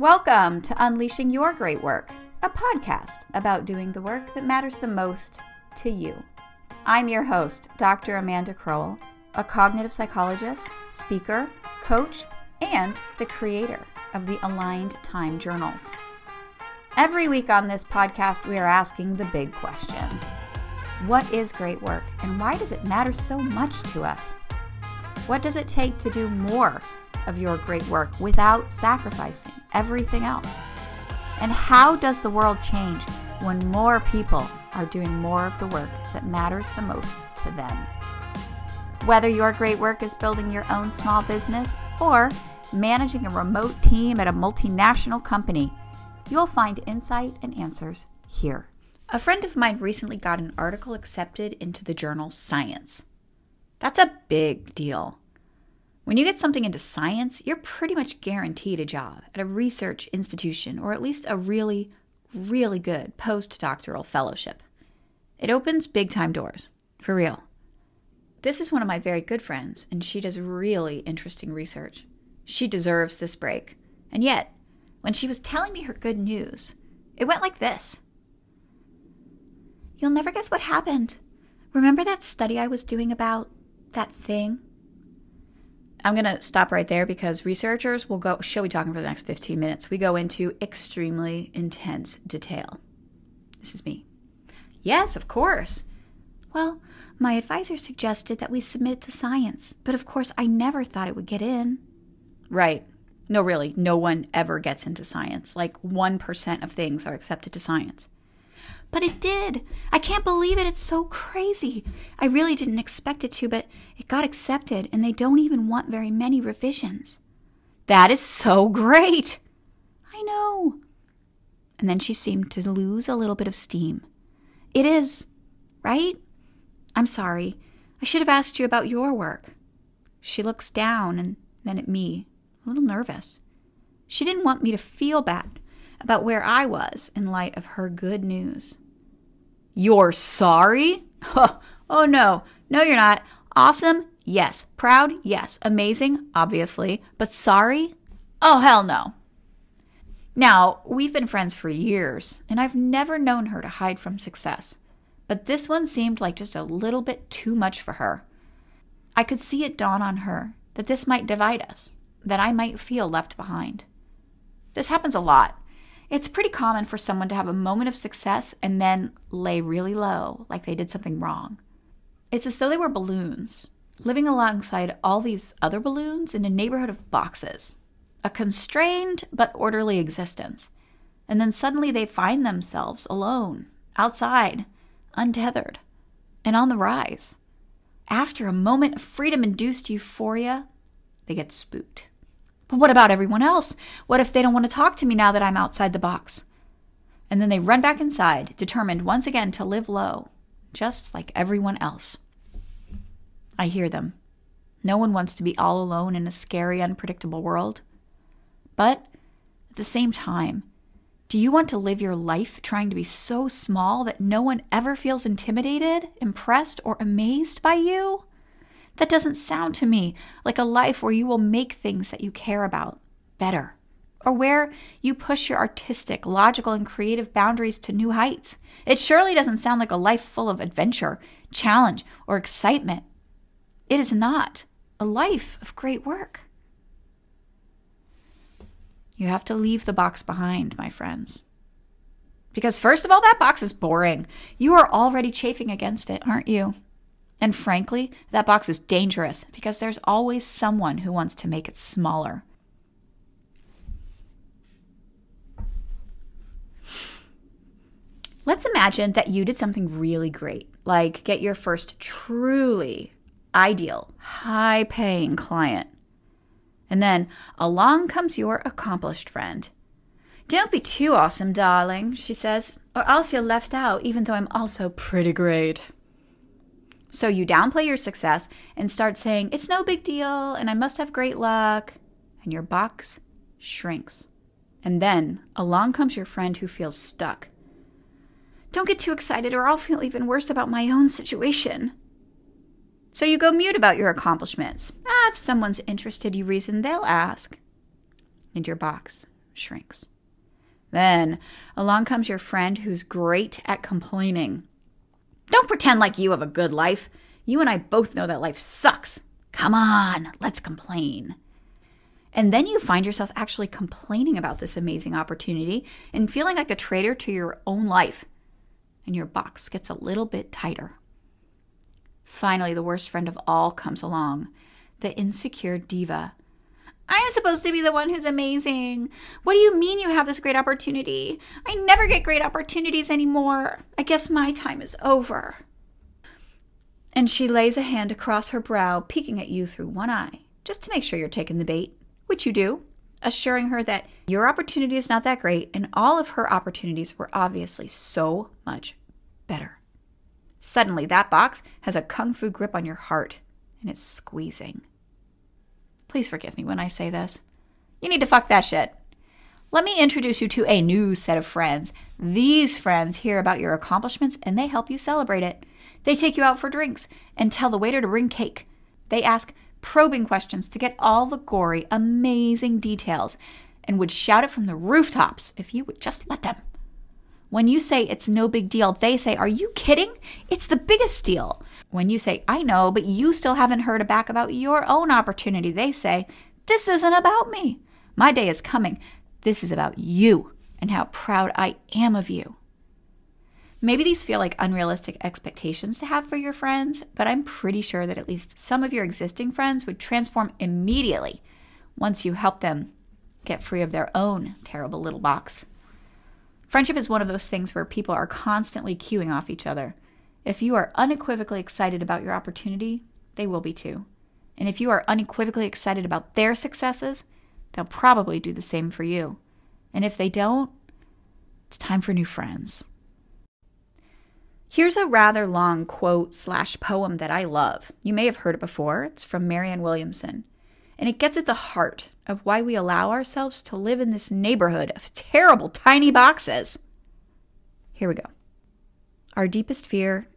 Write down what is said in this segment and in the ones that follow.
Welcome to Unleashing Your Great Work, a podcast about doing the work that matters the most to you. I'm your host, Dr. Amanda Crowell, a cognitive psychologist, speaker, coach, and the creator of the Aligned Time Journals. Every week on this podcast, we are asking the big questions What is great work, and why does it matter so much to us? What does it take to do more of your great work without sacrificing everything else? And how does the world change when more people are doing more of the work that matters the most to them? Whether your great work is building your own small business or managing a remote team at a multinational company, you'll find insight and answers here. A friend of mine recently got an article accepted into the journal Science. That's a big deal. When you get something into science, you're pretty much guaranteed a job at a research institution or at least a really, really good postdoctoral fellowship. It opens big time doors, for real. This is one of my very good friends, and she does really interesting research. She deserves this break. And yet, when she was telling me her good news, it went like this You'll never guess what happened. Remember that study I was doing about that thing? I'm going to stop right there because researchers will go, she'll be talking for the next 15 minutes. We go into extremely intense detail. This is me. Yes, of course. Well, my advisor suggested that we submit to science, but of course I never thought it would get in. Right. No, really, no one ever gets into science. Like 1% of things are accepted to science. But it did. I can't believe it. It's so crazy. I really didn't expect it to, but it got accepted, and they don't even want very many revisions. That is so great. I know. And then she seemed to lose a little bit of steam. It is, right? I'm sorry. I should have asked you about your work. She looks down and then at me, a little nervous. She didn't want me to feel bad about where I was in light of her good news. You're sorry? oh no, no, you're not. Awesome? Yes. Proud? Yes. Amazing? Obviously. But sorry? Oh, hell no. Now, we've been friends for years, and I've never known her to hide from success. But this one seemed like just a little bit too much for her. I could see it dawn on her that this might divide us, that I might feel left behind. This happens a lot. It's pretty common for someone to have a moment of success and then lay really low, like they did something wrong. It's as though they were balloons, living alongside all these other balloons in a neighborhood of boxes, a constrained but orderly existence. And then suddenly they find themselves alone, outside, untethered, and on the rise. After a moment of freedom induced euphoria, they get spooked. But what about everyone else? What if they don't want to talk to me now that I'm outside the box? And then they run back inside, determined once again to live low, just like everyone else. I hear them. No one wants to be all alone in a scary, unpredictable world. But at the same time, do you want to live your life trying to be so small that no one ever feels intimidated, impressed, or amazed by you? That doesn't sound to me like a life where you will make things that you care about better, or where you push your artistic, logical, and creative boundaries to new heights. It surely doesn't sound like a life full of adventure, challenge, or excitement. It is not a life of great work. You have to leave the box behind, my friends. Because, first of all, that box is boring. You are already chafing against it, aren't you? And frankly, that box is dangerous because there's always someone who wants to make it smaller. Let's imagine that you did something really great, like get your first truly ideal, high paying client. And then along comes your accomplished friend. Don't be too awesome, darling, she says, or I'll feel left out even though I'm also pretty great. So you downplay your success and start saying, it's no big deal and I must have great luck. And your box shrinks. And then along comes your friend who feels stuck. Don't get too excited or I'll feel even worse about my own situation. So you go mute about your accomplishments. Ah, if someone's interested, you reason, they'll ask. And your box shrinks. Then along comes your friend who's great at complaining. Don't pretend like you have a good life. You and I both know that life sucks. Come on, let's complain. And then you find yourself actually complaining about this amazing opportunity and feeling like a traitor to your own life. And your box gets a little bit tighter. Finally, the worst friend of all comes along the insecure diva. I am supposed to be the one who's amazing. What do you mean you have this great opportunity? I never get great opportunities anymore. I guess my time is over. And she lays a hand across her brow, peeking at you through one eye, just to make sure you're taking the bait which you do, assuring her that your opportunity is not that great and all of her opportunities were obviously so much better. Suddenly, that box has a kung fu grip on your heart and it's squeezing. Please forgive me when I say this. You need to fuck that shit. Let me introduce you to a new set of friends. These friends hear about your accomplishments and they help you celebrate it. They take you out for drinks and tell the waiter to bring cake. They ask, probing questions to get all the gory, amazing details, and would shout it from the rooftops if you would just let them. When you say it's no big deal, they say, Are you kidding? It's the biggest deal. When you say, I know, but you still haven't heard back about your own opportunity, they say, This isn't about me. My day is coming. This is about you and how proud I am of you. Maybe these feel like unrealistic expectations to have for your friends, but I'm pretty sure that at least some of your existing friends would transform immediately once you help them get free of their own terrible little box. Friendship is one of those things where people are constantly cueing off each other. If you are unequivocally excited about your opportunity, they will be too. And if you are unequivocally excited about their successes, they'll probably do the same for you. And if they don't, it's time for new friends. Here's a rather long quote slash poem that I love. You may have heard it before. It's from Marianne Williamson. And it gets at the heart of why we allow ourselves to live in this neighborhood of terrible tiny boxes. Here we go. Our deepest fear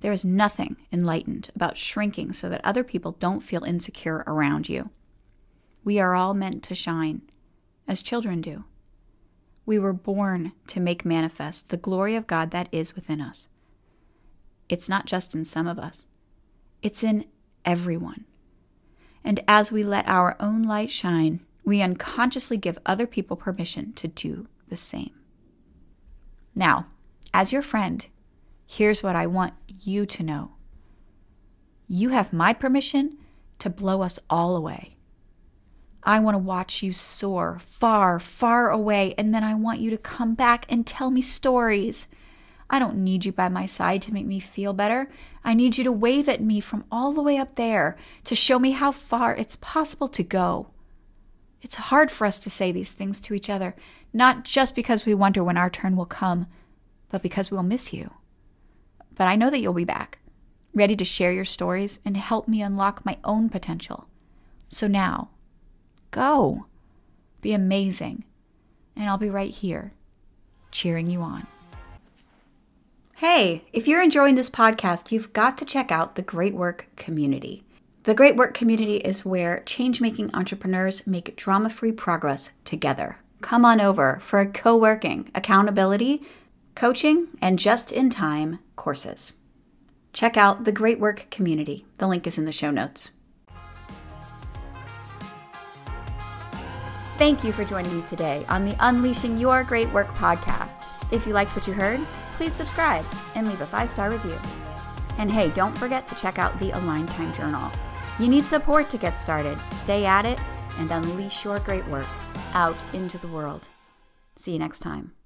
There is nothing enlightened about shrinking so that other people don't feel insecure around you. We are all meant to shine, as children do. We were born to make manifest the glory of God that is within us. It's not just in some of us, it's in everyone. And as we let our own light shine, we unconsciously give other people permission to do the same. Now, as your friend, here's what I want you to know you have my permission to blow us all away. I want to watch you soar far, far away, and then I want you to come back and tell me stories I don't need you by my side to make me feel better. I need you to wave at me from all the way up there to show me how far it's possible to go. It's hard for us to say these things to each other, not just because we wonder when our turn will come, but because we'll miss you. But I know that you'll be back, ready to share your stories and help me unlock my own potential. So now, go. Be amazing. And I'll be right here, cheering you on. Hey, if you're enjoying this podcast, you've got to check out the Great Work Community. The Great Work Community is where change making entrepreneurs make drama free progress together. Come on over for a co working, accountability, coaching, and just in time courses. Check out the Great Work Community. The link is in the show notes. Thank you for joining me today on the Unleashing Your Great Work podcast. If you liked what you heard, please subscribe and leave a five star review. And hey, don't forget to check out the Aligned Time Journal. You need support to get started. Stay at it and unleash your great work out into the world. See you next time.